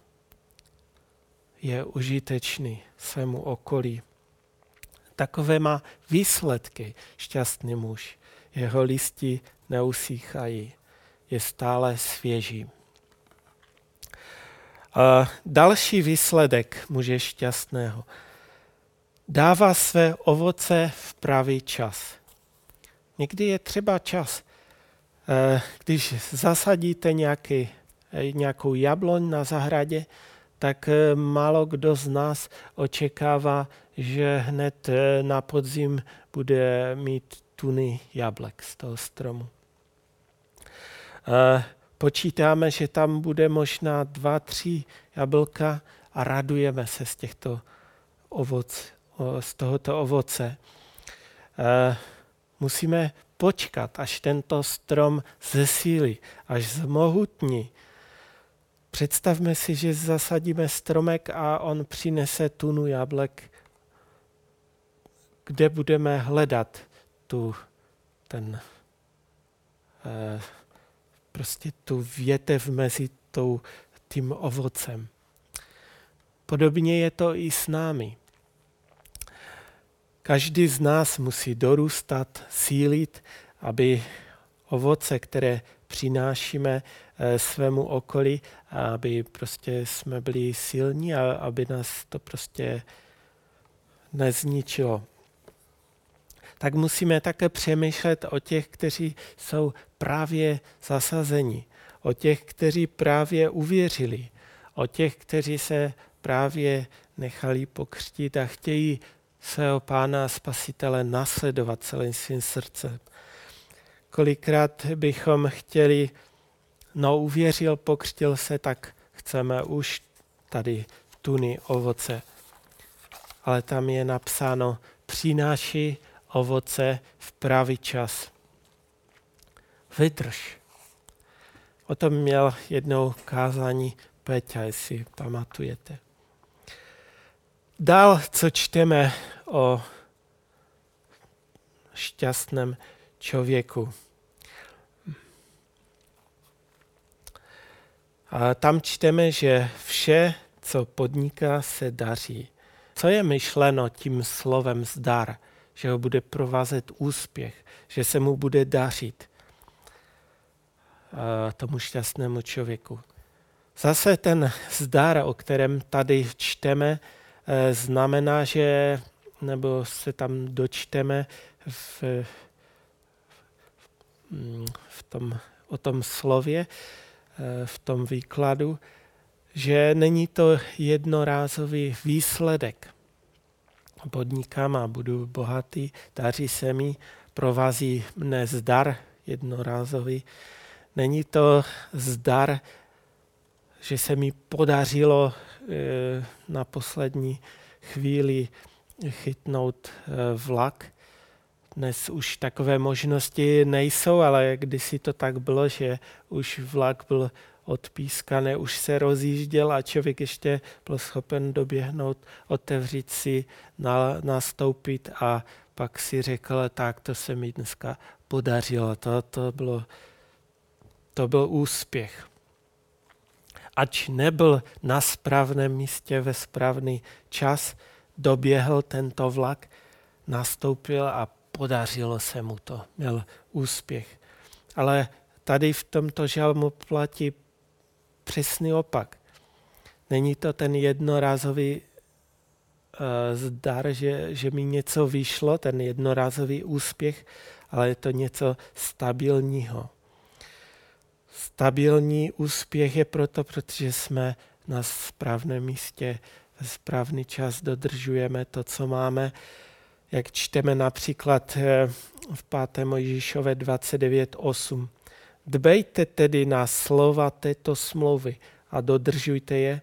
Speaker 1: je užitečný svému okolí. Takové má výsledky šťastný muž. Jeho listi neusíchají, je stále svěží. A další výsledek muže šťastného – dává své ovoce v pravý čas. Někdy je třeba čas. Eh, když zasadíte nějaký, eh, nějakou jabloň na zahradě, tak eh, málo kdo z nás očekává, že hned na podzim bude mít tuny jablek z toho stromu. Počítáme, že tam bude možná dva, tři jablka a radujeme se z těchto ovoc, z tohoto ovoce. Eh, musíme počkat, až tento strom zesílí, až zmohutní. Představme si, že zasadíme stromek a on přinese tunu jablek, kde budeme hledat tu, ten, eh, prostě tu větev mezi tou, tím ovocem. Podobně je to i s námi. Každý z nás musí dorůstat, sílit, aby ovoce, které přinášíme eh, svému okolí, aby prostě jsme byli silní a aby nás to prostě nezničilo. Tak musíme také přemýšlet o těch, kteří jsou právě zasazeni, o těch, kteří právě uvěřili, o těch, kteří se právě nechali pokřtít a chtějí svého pána a spasitele nasledovat celým svým srdcem. Kolikrát bychom chtěli, no uvěřil, pokřtil se, tak chceme už tady tuny ovoce. Ale tam je napsáno, přináší ovoce v pravý čas. Vydrž. O tom měl jednou kázání Peťa, jestli pamatujete. Dál, co čteme o šťastném člověku. A tam čteme, že vše, co podniká, se daří. Co je myšleno tím slovem zdar? že ho bude provázet úspěch, že se mu bude dařit tomu šťastnému člověku. Zase ten zdar, o kterém tady čteme, znamená, že, nebo se tam dočteme v, v tom, o tom slově, e, v tom výkladu, že není to jednorázový výsledek. Podnikám a budu bohatý, daří se mi, provází mne zdar jednorázový. Není to zdar, že se mi podařilo na poslední chvíli chytnout e, vlak. Dnes už takové možnosti nejsou, ale kdysi to tak bylo, že už vlak byl odpískané, už se rozjížděl a člověk ještě byl schopen doběhnout, otevřít si, nastoupit a pak si řekl, tak to se mi dneska podařilo. To, to, bylo, to byl úspěch. Ač nebyl na správném místě ve správný čas, doběhl tento vlak, nastoupil a podařilo se mu to. Měl úspěch. Ale tady v tomto žalmu platí přesný opak. Není to ten jednorázový uh, zdar, že, že mi něco vyšlo, ten jednorázový úspěch, ale je to něco stabilního. Stabilní úspěch je proto, protože jsme na správném místě, ve správný čas dodržujeme to, co máme. Jak čteme například eh, v 5. Mojžíšové 29.8. Dbejte tedy na slova této smlouvy a dodržujte je,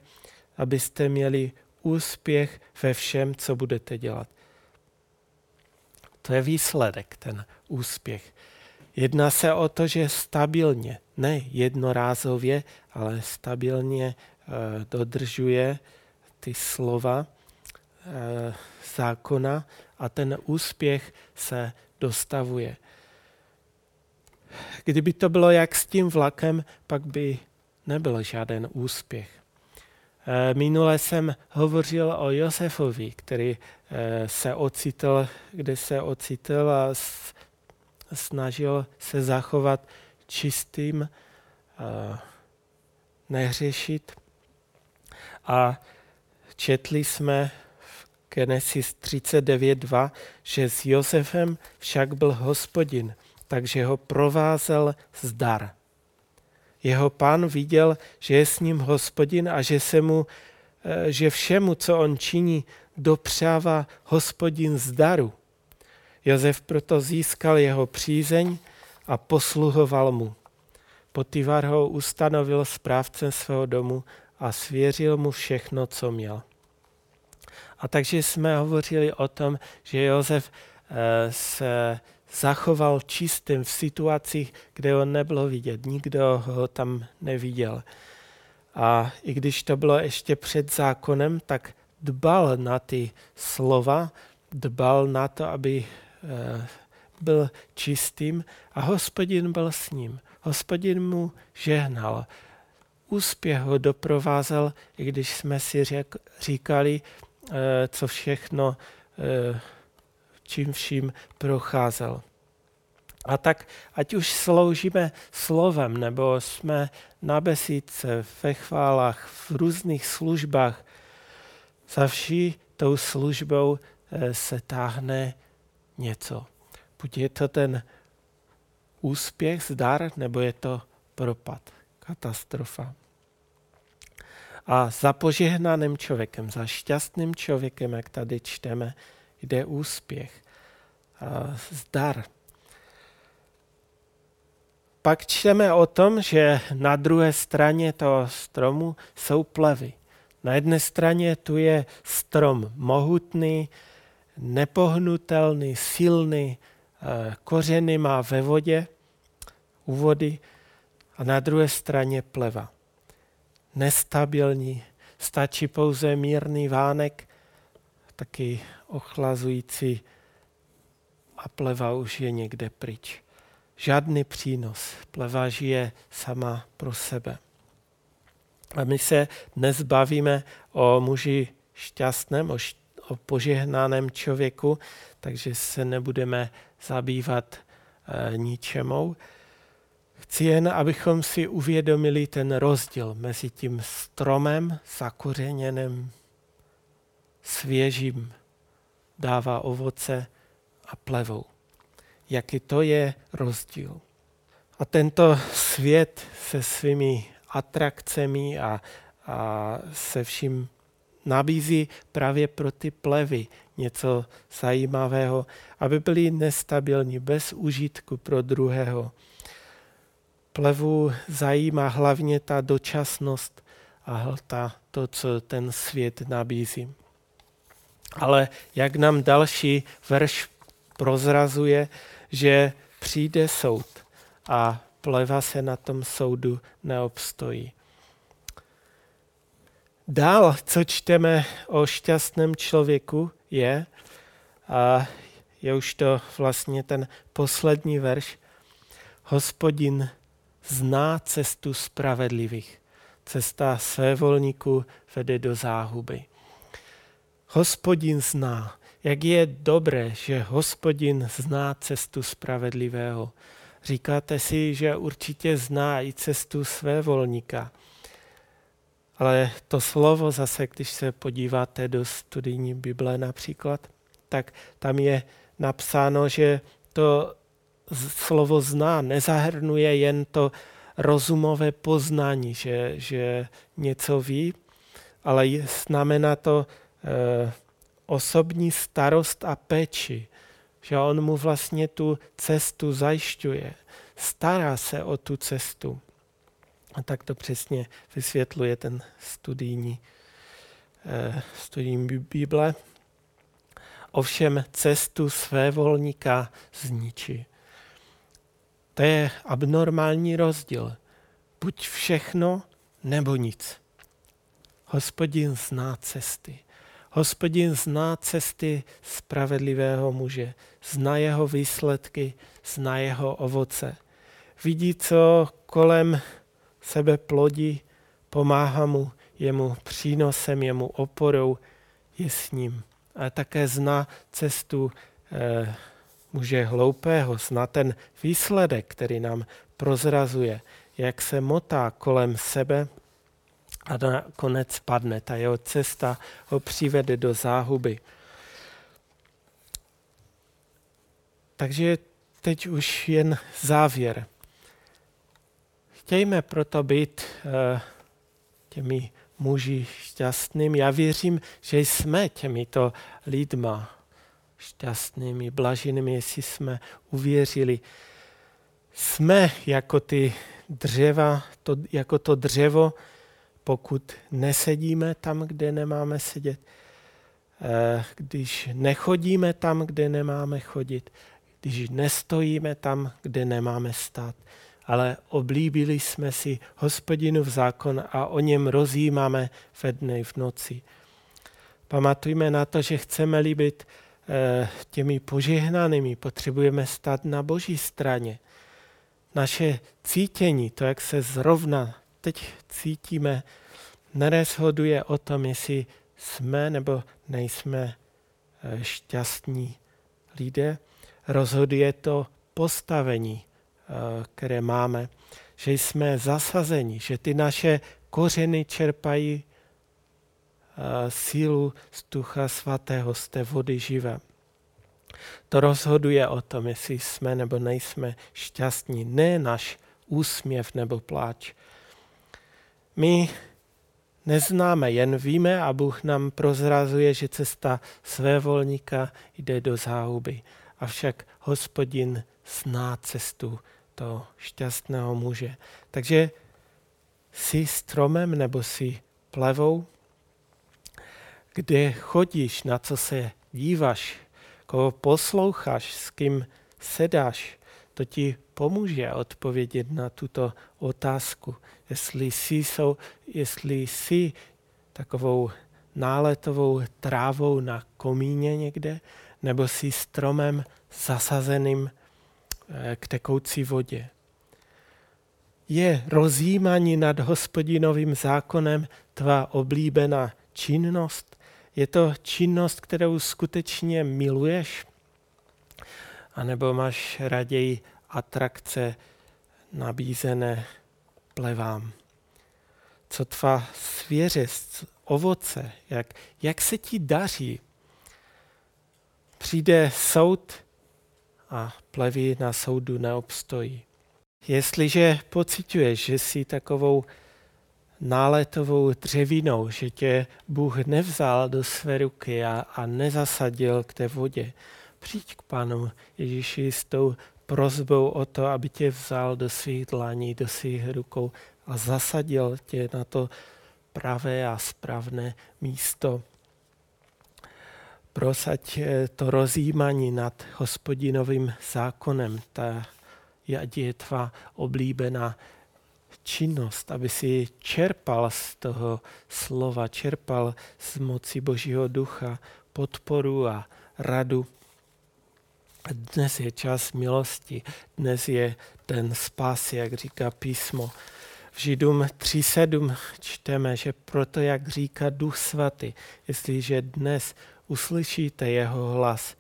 Speaker 1: abyste měli úspěch ve všem, co budete dělat. To je výsledek, ten úspěch. Jedná se o to, že stabilně, ne jednorázově, ale stabilně e, dodržuje ty slova e, zákona a ten úspěch se dostavuje. Kdyby to bylo jak s tím vlakem, pak by nebyl žádný úspěch. Eh, minule jsem hovořil o Josefovi, který eh, se ocitl, kde se ocitl a snažil se zachovat čistým, eh, nehřešit. A četli jsme v Genesis 39.2, že s Josefem však byl hospodin, takže ho provázel zdar. Jeho pán viděl, že je s ním hospodin a že, se mu, eh, že všemu, co on činí, dopřává hospodin zdaru. Josef proto získal jeho přízeň a posluhoval mu. Potivar ho ustanovil správcem svého domu a svěřil mu všechno, co měl. A takže jsme hovořili o tom, že Josef eh, se zachoval čistým v situacích, kde ho nebylo vidět. Nikdo ho tam neviděl. A i když to bylo ještě před zákonem, tak dbal na ty slova, dbal na to, aby eh, byl čistým a hospodin byl s ním. Hospodin mu žehnal. Úspěch ho doprovázel, i když jsme si řek, říkali, eh, co všechno eh, čím vším procházel. A tak ať už sloužíme slovem, nebo jsme na besídce, ve chválách, v různých službách, za vší tou službou eh, se táhne něco. Buď je to ten úspěch, zdar, nebo je to propad, katastrofa. A za požehnaným člověkem, za šťastným člověkem, jak tady čteme, jde úspěch, a zdar. Pak čteme o tom, že na druhé straně toho stromu jsou plevy. Na jedné straně tu je strom mohutný, nepohnutelný, silný, kořeny má ve vodě, u vody, a na druhé straně pleva. Nestabilní, stačí pouze mírný vánek, taky ochlazující a pleva už je někde pryč. Žádný přínos. Pleva žije sama pro sebe. A my se dnes bavíme o muži šťastném, o, o požehnaném člověku, takže se nebudeme zabývat e, ničemou. Chci jen, abychom si uvědomili ten rozdíl mezi tím stromem zakořeněným, svěžím, dává ovoce a plevou. Jaký to je rozdíl. A tento svět se svými atrakcemi a, a se vším nabízí právě pro ty plevy něco zajímavého, aby byli nestabilní, bez užitku pro druhého. Plevu zajímá hlavně ta dočasnost a ta, to, co ten svět nabízí. Ale jak nám další verš prozrazuje, že přijde soud a pleva se na tom soudu neobstojí. Dál, co čteme o šťastném člověku, je, a je už to vlastně ten poslední verš, hospodin zná cestu spravedlivých. Cesta svévolníků vede do záhuby. Hospodin zná. Jak je dobré, že hospodin zná cestu spravedlivého. Říkáte si, že určitě zná i cestu své volníka. Ale to slovo zase, když se podíváte do studijní Bible například, tak tam je napsáno, že to slovo zná nezahrnuje jen to rozumové poznání, že, že něco ví, ale znamená to e, osobní starost a péči, že on mu vlastně tu cestu zajišťuje, stará se o tu cestu. A tak to přesně vysvětluje ten studijní, eh, studijní Bible. Ovšem cestu své volníka zničí. To je abnormální rozdíl. Buď všechno, nebo nic. Hospodin zná cesty. Hospodin zná cesty spravedlivého muže, zná jeho výsledky, zná jeho ovoce. Vidí, co kolem sebe plodí, pomáhá mu, jemu přínosem, jemu oporou, je s ním. A také zná cestu eh, muže hloupého, zná ten výsledek, který nám prozrazuje, jak se motá kolem sebe a nakonec padne. Ta jeho cesta ho přivede do záhuby. Takže teď už jen závěr. Chtějme proto být uh, těmi muži šťastnými. Já věřím, že jsme těmito lidma šťastnými, blaženými, jestli jsme uvěřili. Jsme jako ty dřeva, to, jako to dřevo, pokud nesedíme tam, kde nemáme sedět, eh, když nechodíme tam, kde nemáme chodit, když nestojíme tam, kde nemáme stát, ale oblíbili jsme si hospodinův zákon a o něm rozjímáme ve dne v noci. Pamatujme na to, že chceme líbit eh, těmi požehnanými, potřebujeme stát na boží straně. Naše cítění, to, jak se zrovna teď cítíme, nerozhoduje o tom, jestli jsme nebo nejsme eh, šťastní lidé. Rozhoduje to postavení, které máme, že jsme zasazeni, že ty naše kořeny čerpají eh, sílu z Ducha Svatého, z té vody živé. To rozhoduje o tom, jestli jsme nebo nejsme šťastní, ne náš úsměv nebo pláč. My neznáme, jen víme a Bůh nám prozrazuje, že cesta své volníka jde do záhuby. Avšak hospodin zná cestu toho šťastného muže. Takže jsi stromem nebo jsi plevou, kde chodíš, na co se díváš, koho posloucháš, s kým sedáš, to ti pomůže odpovědět na tuto otázku. Jestli jsi, jsou, jestli jsi takovou náletovou trávou na komíně někde, nebo jsi stromem zasazeným k tekoucí vodě. Je rozjímání nad hospodinovým zákonem tvá oblíbená činnost? Je to činnost, kterou skutečně miluješ? A nebo máš raději atrakce nabízené plevám? Co tvá svěřest, ovoce, jak, jak se ti daří? Přijde soud a plevy na soudu neobstojí. Jestliže pocituješ, že jsi takovou náletovou dřevinou, že tě Bůh nevzal do své ruky a, a nezasadil k té vodě, přijď k Panu Ježíši s tou prozbou o to, aby tě vzal do svých dlaní, do svých rukou a zasadil tě na to pravé a správné místo. Prosať eh, to rozjímání nad hospodinovým zákonem, ta ať je tvá oblíbená činnost, aby si čerpal z toho slova, čerpal z moci Božího ducha podporu a radu. Dnes je čas milosti, dnes je ten spásy, jak říká písmo. V Židům 3.7 čteme, že proto, jak říká Duch Svatý, jestliže dnes uslyšíte jeho hlas,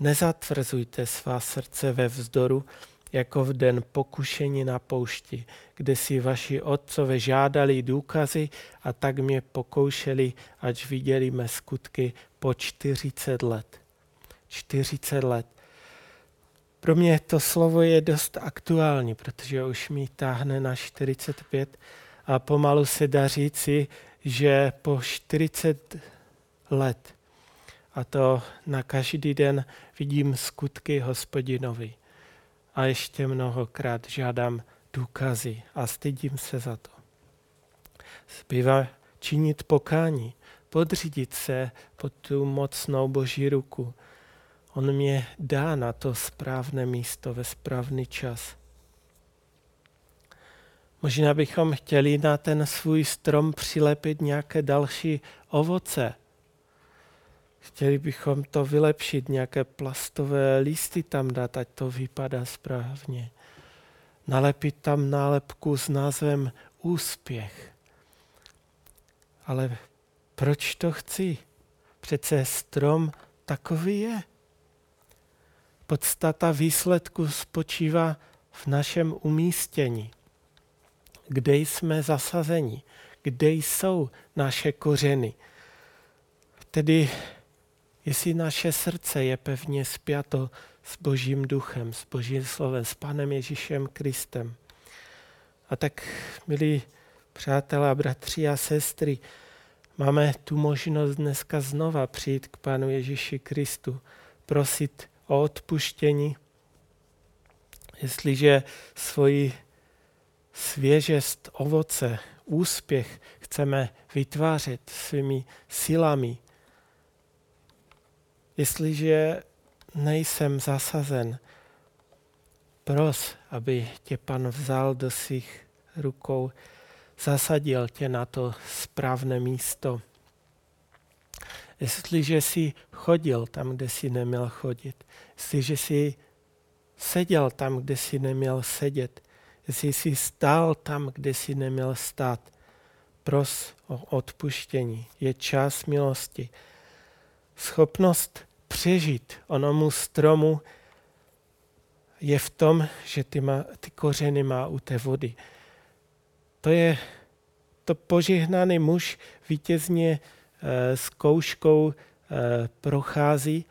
Speaker 1: nezatvrzujte svá srdce ve vzdoru, jako v den pokušení na poušti, kde si vaši otcové žádali důkazy a tak mě pokoušeli, ať viděli mé skutky po 40 let. 40 let. Pro mě to slovo je dost aktuální, protože už mi táhne na 45 a pomalu se dá říci, že po 40 let a to na každý den vidím skutky hospodinovi a ještě mnohokrát žádám důkazy a stydím se za to. Zbývá činit pokání, podřídit se pod tu mocnou boží ruku. On mě dá na to správné místo ve správný čas. Možná bychom chtěli na ten svůj strom přilepit nějaké další ovoce, Chtěli bychom to vylepšit, nějaké plastové listy tam dát, ať to vypadá správně. Nalepit tam nálepku s názvem úspěch. Ale proč to chci? Přece strom takový je. Podstata výsledku spočívá v našem umístění. Kde jsme zasazeni? Kde jsou naše kořeny? Tedy jestli naše srdce je pevně spjato s Božím duchem, s Božím slovem, s Panem Ježíšem Kristem. A tak, milí přátelé, bratři a sestry, máme tu možnost dneska znova přijít k Panu Ježíši Kristu, prosit o odpuštění, jestliže svoji svěžest, ovoce, úspěch chceme vytvářet svými silami, Jestliže nejsem zasazen, pros, aby tě pan vzal do svých rukou, zasadil tě na to správné místo. Jestliže jsi chodil tam, kde jsi neměl chodit, jestliže jsi seděl tam, kde jsi neměl sedět, jestli jsi stál tam, kde jsi neměl stát, pros o odpuštění. Je čas milosti. Schopnost přežít onomu stromu je v tom, že ty, má, ty kořeny má u té vody. To je to požehnaný muž vítězně e, s kouškou e, prochází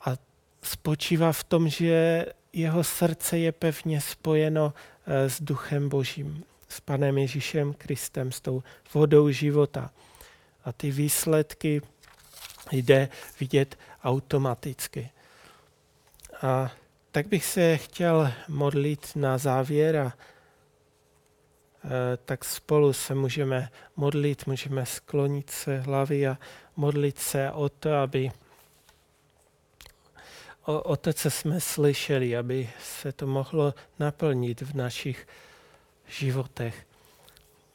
Speaker 1: a spočívá v tom, že jeho srdce je pevně spojeno e, s duchem božím, s panem Ježíšem Kristem, s tou vodou života. A ty výsledky jde vidět automaticky. A tak bych se chtěl modlit na závěr a tak spolu se můžeme modlit, můžeme sklonit se hlavy a modlit se o to, aby o, o to, co jsme slyšeli, aby se to mohlo naplnit v našich životech.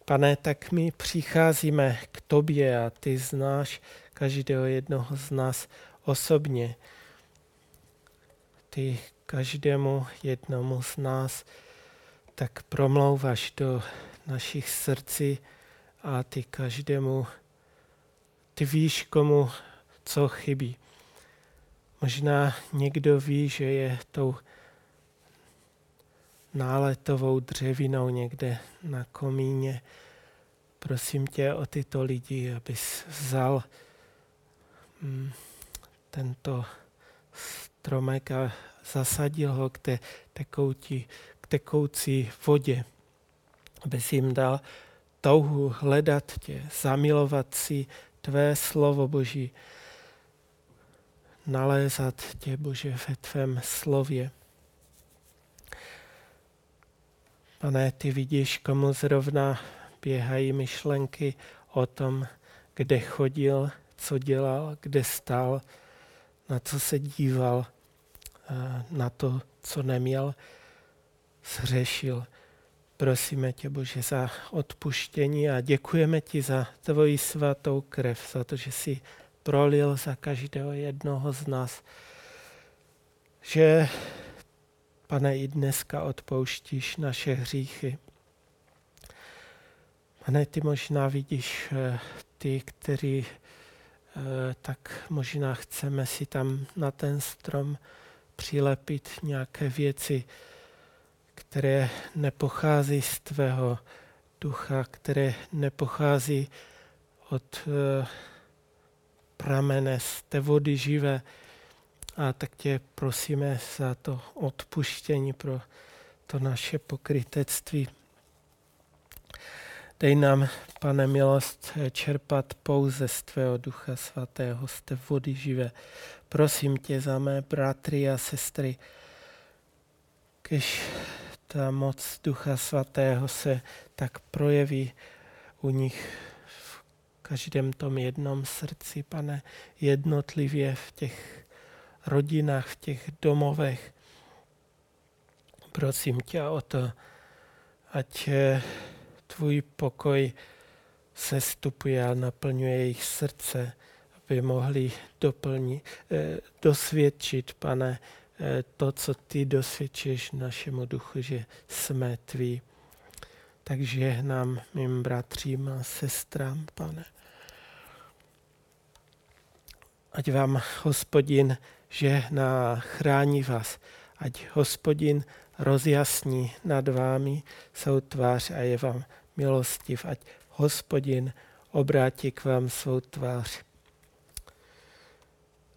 Speaker 1: Pane, tak my přicházíme k tobě a ty znáš každého jednoho z nás osobně. Ty každému jednomu z nás tak promlouváš do našich srdcí a ty každému ty víš, komu co chybí. Možná někdo ví, že je tou náletovou dřevinou někde na komíně. Prosím tě o tyto lidi, abys vzal tento stromek a zasadil ho k té tekoucí, k tekoucí vodě, abys jim dal touhu hledat tě, zamilovat si tvé slovo Boží, nalézat tě, Bože, ve tvém slově. Pane, ty vidíš, komu zrovna běhají myšlenky o tom, kde chodil, co dělal, kde stál, na co se díval, na to, co neměl, zřešil. Prosíme tě, Bože, za odpuštění a děkujeme ti za tvoji svatou krev, za to, že jsi prolil za každého jednoho z nás. Že, pane, i dneska odpouštíš naše hříchy. Pane, ty možná vidíš eh, ty, kteří eh, tak možná chceme si tam na ten strom přilepit nějaké věci, které nepochází z tvého ducha, které nepochází od uh, pramene z té vody živé. A tak tě prosíme za to odpuštění pro to naše pokrytectví. Dej nám, pane, milost čerpat pouze z Tvého Ducha Svatého, z té vody živé. Prosím tě za mé bratry a sestry, když ta moc Ducha Svatého se tak projeví u nich v každém tom jednom srdci, pane, jednotlivě v těch rodinách, v těch domovech. Prosím tě o to, ať tvůj pokoj se stupuje a naplňuje jejich srdce, aby mohli doplnit, eh, dosvědčit, pane, Eh, to, co ty dosvědčíš našemu duchu, že jsme tví. Takže nám, mým bratřím a sestrám, pane. Ať vám hospodin žehná, chrání vás. Ať hospodin rozjasní nad vámi svou tvář a je vám milostiv. Ať hospodin obrátí k vám svou tvář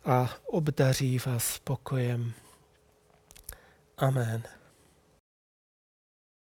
Speaker 1: a obdaří vás spokojem. Amen.